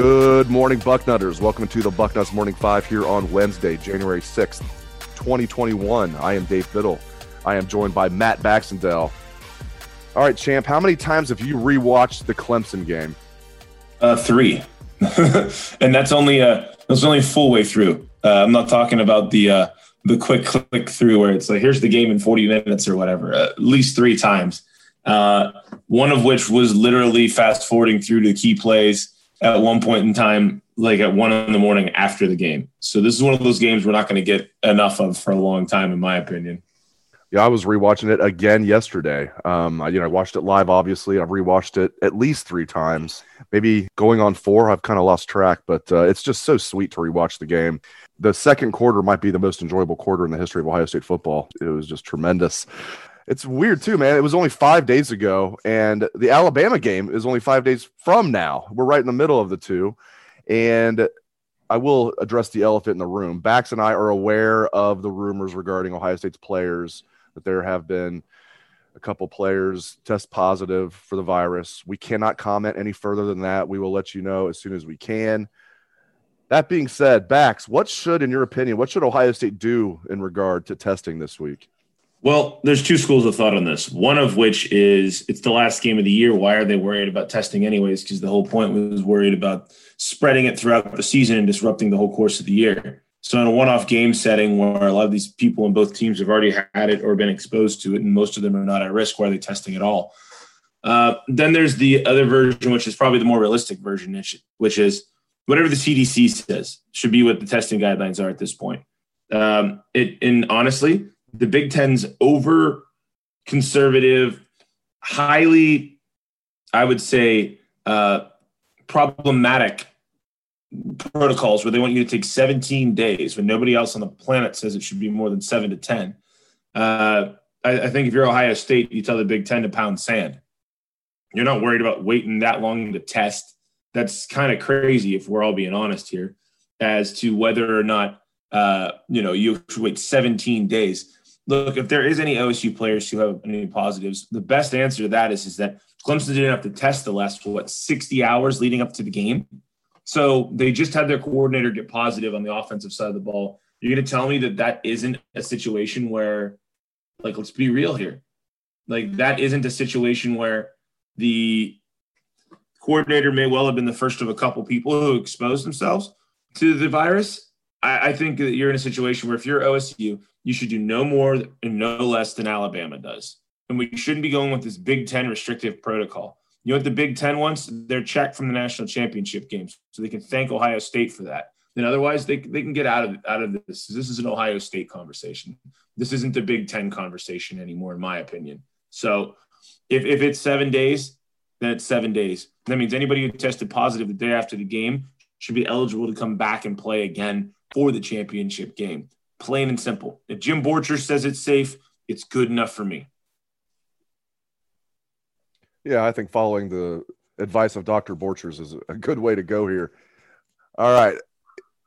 Good morning, Bucknutters. Welcome to the Bucknuts Morning Five here on Wednesday, January 6th, 2021. I am Dave Biddle. I am joined by Matt Baxendale. All right, champ, how many times have you rewatched the Clemson game? Uh, three, and that's only uh that's only full way through. Uh, I'm not talking about the uh, the quick click through where it's like here's the game in 40 minutes or whatever. Uh, at least three times. Uh, one of which was literally fast forwarding through to the key plays at one point in time, like at one in the morning after the game. So this is one of those games we're not going to get enough of for a long time, in my opinion. Yeah, I was rewatching it again yesterday. Um, I, you know, I watched it live. Obviously, I've rewatched it at least three times, maybe going on four. I've kind of lost track, but uh, it's just so sweet to rewatch the game. The second quarter might be the most enjoyable quarter in the history of Ohio State football. It was just tremendous. It's weird too, man. It was only five days ago, and the Alabama game is only five days from now. We're right in the middle of the two, and I will address the elephant in the room. Bax and I are aware of the rumors regarding Ohio State's players that there have been a couple players test positive for the virus. We cannot comment any further than that. We will let you know as soon as we can. That being said, Bax, what should, in your opinion, what should Ohio State do in regard to testing this week? Well, there's two schools of thought on this. One of which is it's the last game of the year. Why are they worried about testing anyways? Because the whole point was worried about spreading it throughout the season and disrupting the whole course of the year. So in a one-off game setting where a lot of these people in both teams have already had it or been exposed to it, and most of them are not at risk, why are they testing at all? Uh, then there's the other version, which is probably the more realistic version, which is whatever the CDC says should be what the testing guidelines are at this point. Um, it and honestly, the Big Ten's over conservative, highly, I would say, uh, problematic protocols where they want you to take 17 days when nobody else on the planet says it should be more than seven to 10. Uh, I, I, think if you're Ohio State, you tell the Big Ten to pound sand. You're not worried about waiting that long to test. That's kind of crazy if we're all being honest here as to whether or not, uh, you know, you should wait 17 days look, if there is any OSU players who have any positives, the best answer to that is, is that Clemson didn't have to test the last, what, 60 hours leading up to the game. So they just had their coordinator get positive on the offensive side of the ball. You're going to tell me that that isn't a situation where, like, let's be real here. Like, that isn't a situation where the coordinator may well have been the first of a couple people who exposed themselves to the virus. I, I think that you're in a situation where if you're OSU, you should do no more and no less than Alabama does. And we shouldn't be going with this Big Ten restrictive protocol. You know what the Big Ten wants? They're checked from the national championship games, so they can thank Ohio State for that. Then otherwise, they, they can get out of out of this. This is an Ohio State conversation. This isn't the Big Ten conversation anymore, in my opinion. So, if if it's seven days, then it's seven days. That means anybody who tested positive the day after the game should be eligible to come back and play again for the championship game plain and simple. If Jim Borchers says it's safe, it's good enough for me. Yeah, I think following the advice of Dr. Borchers is a good way to go here. All right.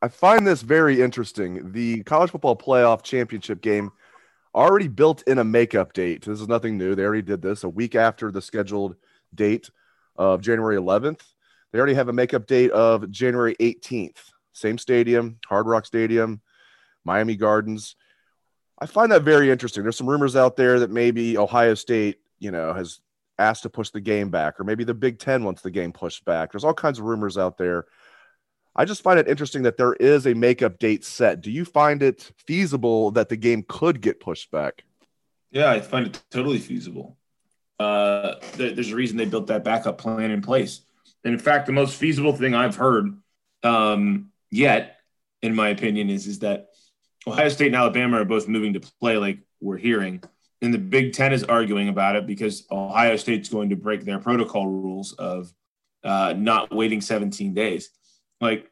I find this very interesting. The college football playoff championship game already built in a makeup date. This is nothing new. They already did this a week after the scheduled date of January 11th. They already have a makeup date of January 18th. Same stadium, Hard Rock Stadium. Miami Gardens. I find that very interesting. There's some rumors out there that maybe Ohio State, you know, has asked to push the game back, or maybe the Big Ten wants the game pushed back. There's all kinds of rumors out there. I just find it interesting that there is a makeup date set. Do you find it feasible that the game could get pushed back? Yeah, I find it totally feasible. Uh, there, there's a reason they built that backup plan in place. And in fact, the most feasible thing I've heard um, yet, in my opinion, is is that Ohio State and Alabama are both moving to play, like we're hearing, and the Big Ten is arguing about it because Ohio State's going to break their protocol rules of uh, not waiting 17 days. Like,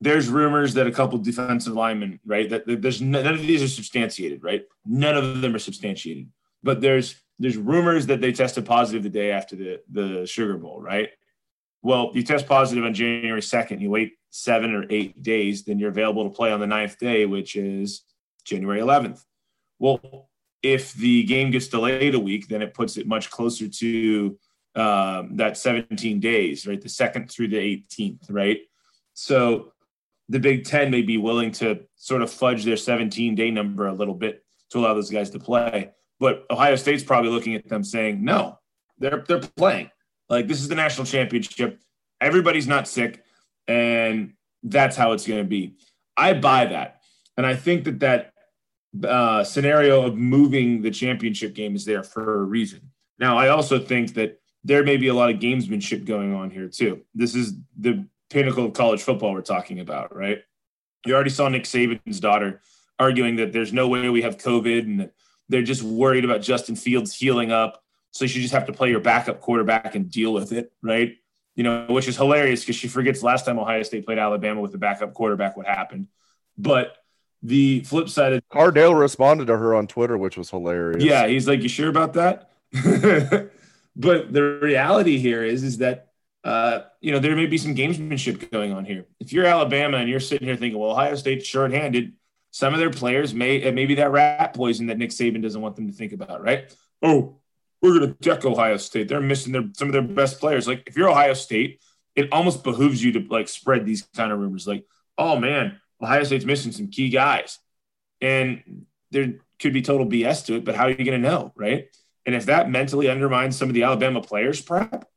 there's rumors that a couple defensive linemen, right? That, that there's none of these are substantiated, right? None of them are substantiated, but there's there's rumors that they tested positive the day after the the Sugar Bowl, right? Well, you test positive on January 2nd, you wait seven or eight days, then you're available to play on the ninth day, which is January 11th. Well, if the game gets delayed a week, then it puts it much closer to um, that 17 days, right? The second through the 18th, right? So the Big Ten may be willing to sort of fudge their 17 day number a little bit to allow those guys to play. But Ohio State's probably looking at them saying, no, they're they're playing. Like this is the national championship. Everybody's not sick, and that's how it's going to be. I buy that, and I think that that uh, scenario of moving the championship game is there for a reason. Now, I also think that there may be a lot of gamesmanship going on here too. This is the pinnacle of college football we're talking about, right? You already saw Nick Saban's daughter arguing that there's no way we have COVID and they're just worried about Justin Fields healing up. So you should just have to play your backup quarterback and deal with it, right? You know, which is hilarious because she forgets last time Ohio State played Alabama with the backup quarterback, what happened. But the flip side of Cardale responded to her on Twitter, which was hilarious. Yeah, he's like, "You sure about that?" but the reality here is, is that uh, you know there may be some gamesmanship going on here. If you're Alabama and you're sitting here thinking, "Well, Ohio State's shorthanded," some of their players may maybe that rat poison that Nick Saban doesn't want them to think about, right? Oh, we're going to deck Ohio State. They're missing their some of their best players. Like if you're Ohio State, it almost behooves you to like spread these kind of rumors. Like, oh man, Ohio State's missing some key guys, and there could be total BS to it. But how are you going to know, right? And if that mentally undermines some of the Alabama players' prep,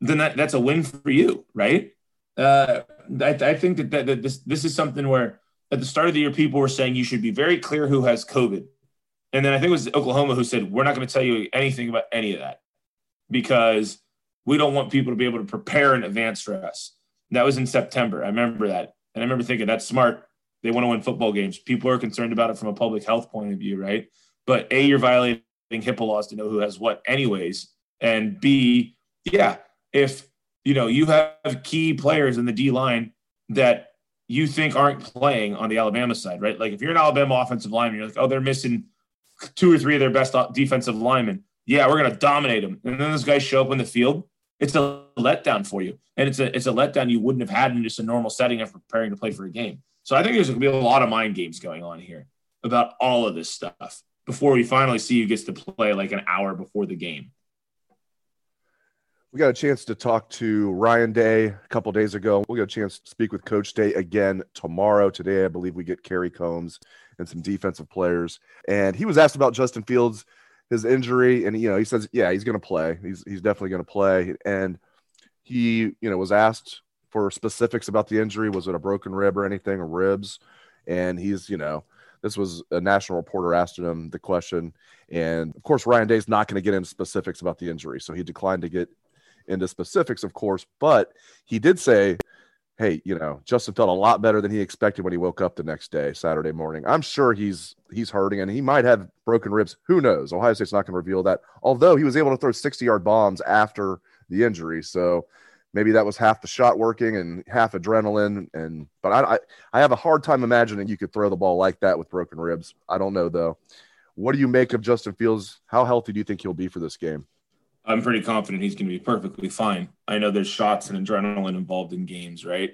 then that, that's a win for you, right? Uh, I, I, think that, that, that this this is something where at the start of the year people were saying you should be very clear who has COVID and then I think it was Oklahoma who said, We're not going to tell you anything about any of that because we don't want people to be able to prepare in advance for us. That was in September. I remember that. And I remember thinking, That's smart. They want to win football games. People are concerned about it from a public health point of view, right? But A, you're violating HIPAA laws to know who has what, anyways. And B, yeah, if you know you have key players in the D line that you think aren't playing on the Alabama side, right? Like if you're an Alabama offensive lineman, you're like, oh, they're missing two or three of their best defensive linemen. Yeah, we're going to dominate them. And then those guys show up in the field. It's a letdown for you. And it's a, it's a letdown you wouldn't have had in just a normal setting of preparing to play for a game. So I think there's going to be a lot of mind games going on here about all of this stuff before we finally see who gets to play like an hour before the game. We got a chance to talk to Ryan Day a couple days ago. We'll get a chance to speak with Coach Day again tomorrow. Today, I believe we get Kerry Coombs and some defensive players. And he was asked about Justin Fields, his injury, and you know he says, yeah, he's going to play. He's he's definitely going to play. And he you know was asked for specifics about the injury. Was it a broken rib or anything, or ribs? And he's you know this was a national reporter asked him the question, and of course Ryan Day's not going to get into specifics about the injury, so he declined to get into specifics, of course. But he did say hey, you know, Justin felt a lot better than he expected when he woke up the next day, Saturday morning. I'm sure he's he's hurting and he might have broken ribs. Who knows? Ohio State's not going to reveal that. Although he was able to throw 60 yard bombs after the injury, so maybe that was half the shot working and half adrenaline. And but I I, I have a hard time imagining you could throw the ball like that with broken ribs. I don't know though. What do you make of Justin Fields? How healthy do you think he'll be for this game? I'm pretty confident he's going to be perfectly fine. I know there's shots and adrenaline involved in games, right?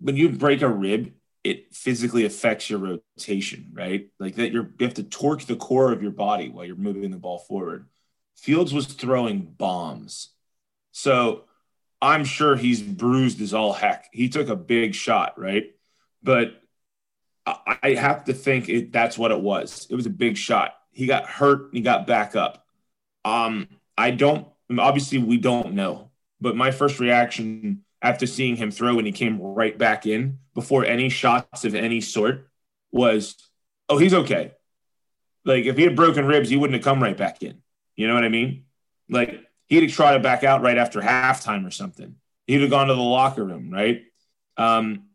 When you break a rib, it physically affects your rotation, right? Like that you're you have to torque the core of your body while you're moving the ball forward. Fields was throwing bombs. So I'm sure he's bruised as all heck. He took a big shot, right? But I have to think it, that's what it was. It was a big shot. He got hurt. He got back up. Um, I don't. Obviously, we don't know. But my first reaction after seeing him throw and he came right back in before any shots of any sort was, "Oh, he's okay." Like if he had broken ribs, he wouldn't have come right back in. You know what I mean? Like he'd have tried to back out right after halftime or something. He'd have gone to the locker room, right? Um,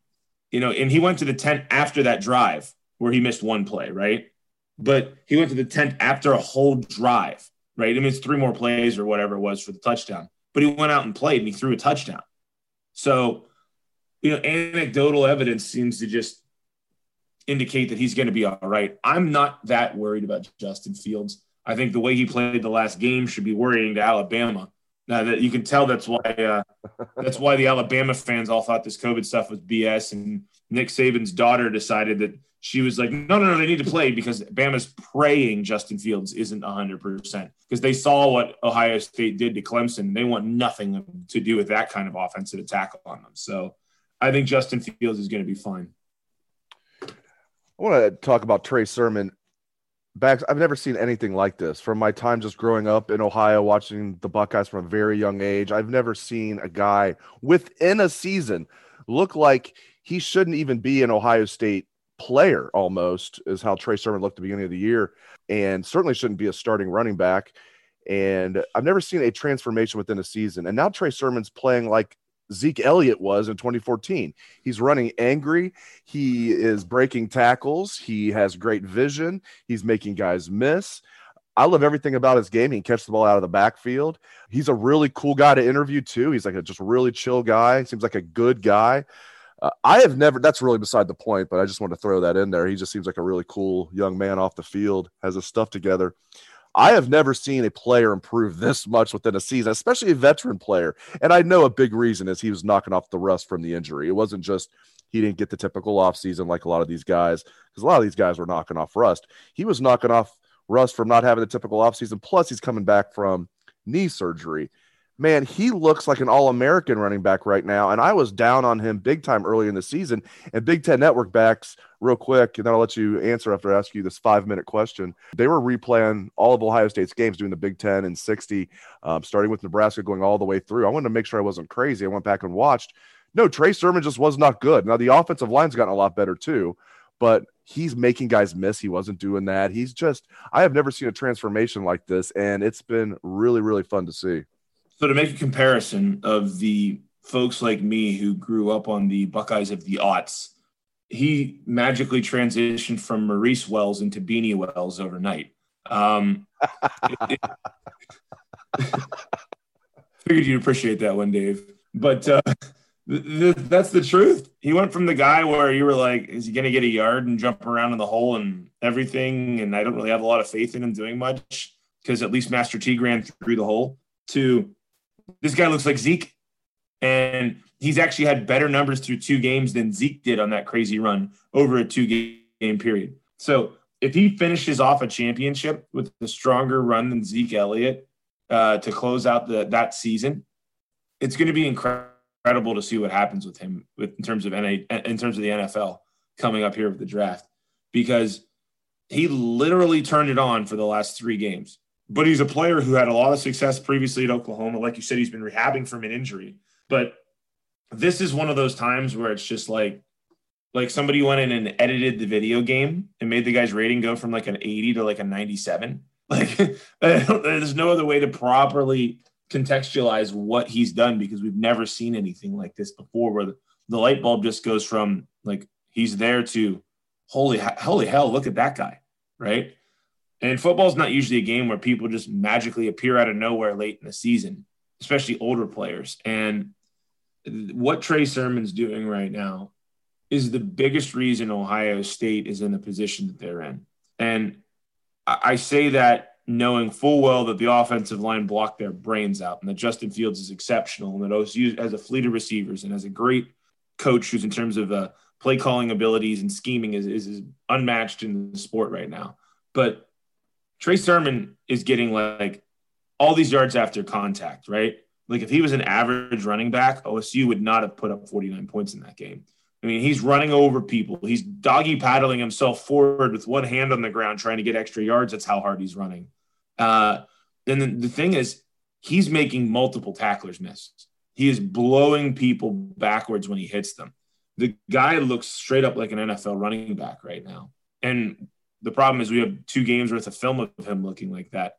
you know, and he went to the tent after that drive where he missed one play, right? But he went to the tent after a whole drive, right? I mean, it's three more plays or whatever it was for the touchdown. But he went out and played and he threw a touchdown. So, you know, anecdotal evidence seems to just indicate that he's going to be all right. I'm not that worried about Justin Fields. I think the way he played the last game should be worrying to Alabama. Now that you can tell that's why uh, that's why the Alabama fans all thought this COVID stuff was BS, and Nick Saban's daughter decided that she was like, no, no, no, they need to play because Bama's praying Justin Fields isn't 100% because they saw what Ohio State did to Clemson. They want nothing to do with that kind of offensive attack on them. So I think Justin Fields is going to be fine. I want to talk about Trey Sermon. Back, I've never seen anything like this from my time just growing up in Ohio, watching the Buckeyes from a very young age. I've never seen a guy within a season look like he shouldn't even be an Ohio State player almost is how Trey Sermon looked at the beginning of the year, and certainly shouldn't be a starting running back. And I've never seen a transformation within a season. And now Trey Sermon's playing like Zeke Elliott was in 2014. He's running angry. He is breaking tackles. He has great vision. He's making guys miss. I love everything about his game. He can catch the ball out of the backfield. He's a really cool guy to interview too. He's like a just really chill guy. Seems like a good guy. Uh, I have never, that's really beside the point, but I just want to throw that in there. He just seems like a really cool young man off the field, has his stuff together. I have never seen a player improve this much within a season, especially a veteran player. And I know a big reason is he was knocking off the rust from the injury. It wasn't just he didn't get the typical offseason like a lot of these guys, because a lot of these guys were knocking off rust. He was knocking off rust from not having the typical offseason. Plus, he's coming back from knee surgery man, he looks like an all American running back right now. And I was down on him big time early in the season. And Big Ten Network backs, real quick, and then I'll let you answer after I ask you this five minute question. They were replaying all of Ohio State's games, doing the Big Ten in 60, um, starting with Nebraska, going all the way through. I wanted to make sure I wasn't crazy. I went back and watched. No, Trey Sermon just was not good. Now, the offensive line's gotten a lot better too, but he's making guys miss. He wasn't doing that. He's just, I have never seen a transformation like this, and it's been really, really fun to see. So to make a comparison of the folks like me who grew up on the Buckeyes of the aughts, he magically transitioned from Maurice Wells into Beanie Wells overnight. Um, figured you'd appreciate that one, Dave. But uh, th- th- that's the truth. He went from the guy where you were like, is he going to get a yard and jump around in the hole and everything? And I don't really have a lot of faith in him doing much because at least Master T ran through the hole to this guy looks like Zeke, and he's actually had better numbers through two games than Zeke did on that crazy run over a two game period. So if he finishes off a championship with a stronger run than Zeke Elliott uh, to close out the, that season, it's going to be incredible to see what happens with him with, in terms of NA, in terms of the NFL coming up here with the draft because he literally turned it on for the last three games but he's a player who had a lot of success previously at Oklahoma. Like you said, he's been rehabbing from an injury. But this is one of those times where it's just like, like somebody went in and edited the video game and made the guy's rating go from like an 80 to like a 97. Like there's no other way to properly contextualize what he's done because we've never seen anything like this before where the, the light bulb just goes from like he's there to holy holy hell look at that guy right and football's not usually a game where people just magically appear out of nowhere late in the season, especially older players. And what Trey Sermon's doing right now is the biggest reason Ohio State is in the position that they're in. And I say that knowing full well that the offensive line blocked their brains out and that Justin Fields is exceptional and that OSU has a fleet of receivers and has a great coach who's in terms of uh, play calling abilities and scheming is, is, is unmatched in the sport right now. But Trey Sermon is getting like all these yards after contact, right? Like if he was an average running back, OSU would not have put up 49 points in that game. I mean, he's running over people. He's doggy paddling himself forward with one hand on the ground trying to get extra yards. That's how hard he's running. Uh, and then the thing is, he's making multiple tacklers miss. He is blowing people backwards when he hits them. The guy looks straight up like an NFL running back right now. And The problem is we have two games worth of film of him looking like that.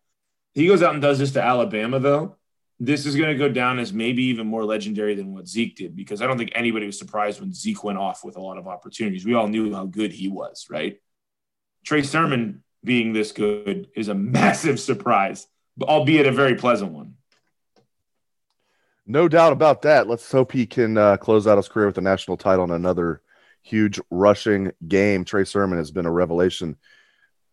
He goes out and does this to Alabama, though. This is going to go down as maybe even more legendary than what Zeke did because I don't think anybody was surprised when Zeke went off with a lot of opportunities. We all knew how good he was, right? Trey Sermon being this good is a massive surprise, albeit a very pleasant one. No doubt about that. Let's hope he can uh, close out his career with a national title and another huge rushing game. Trey Sermon has been a revelation.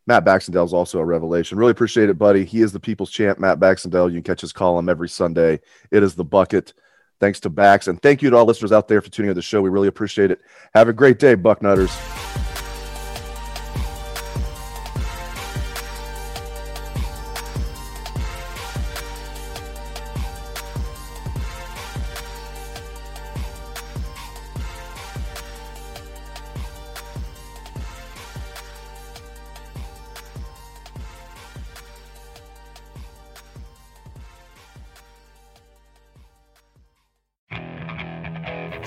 Matt Baxendale is also a revelation. Really appreciate it, buddy. He is the people's champ, Matt Baxendale. You can catch his column every Sunday. It is the bucket. Thanks to Bax. And thank you to all listeners out there for tuning in to the show. We really appreciate it. Have a great day, Bucknutters.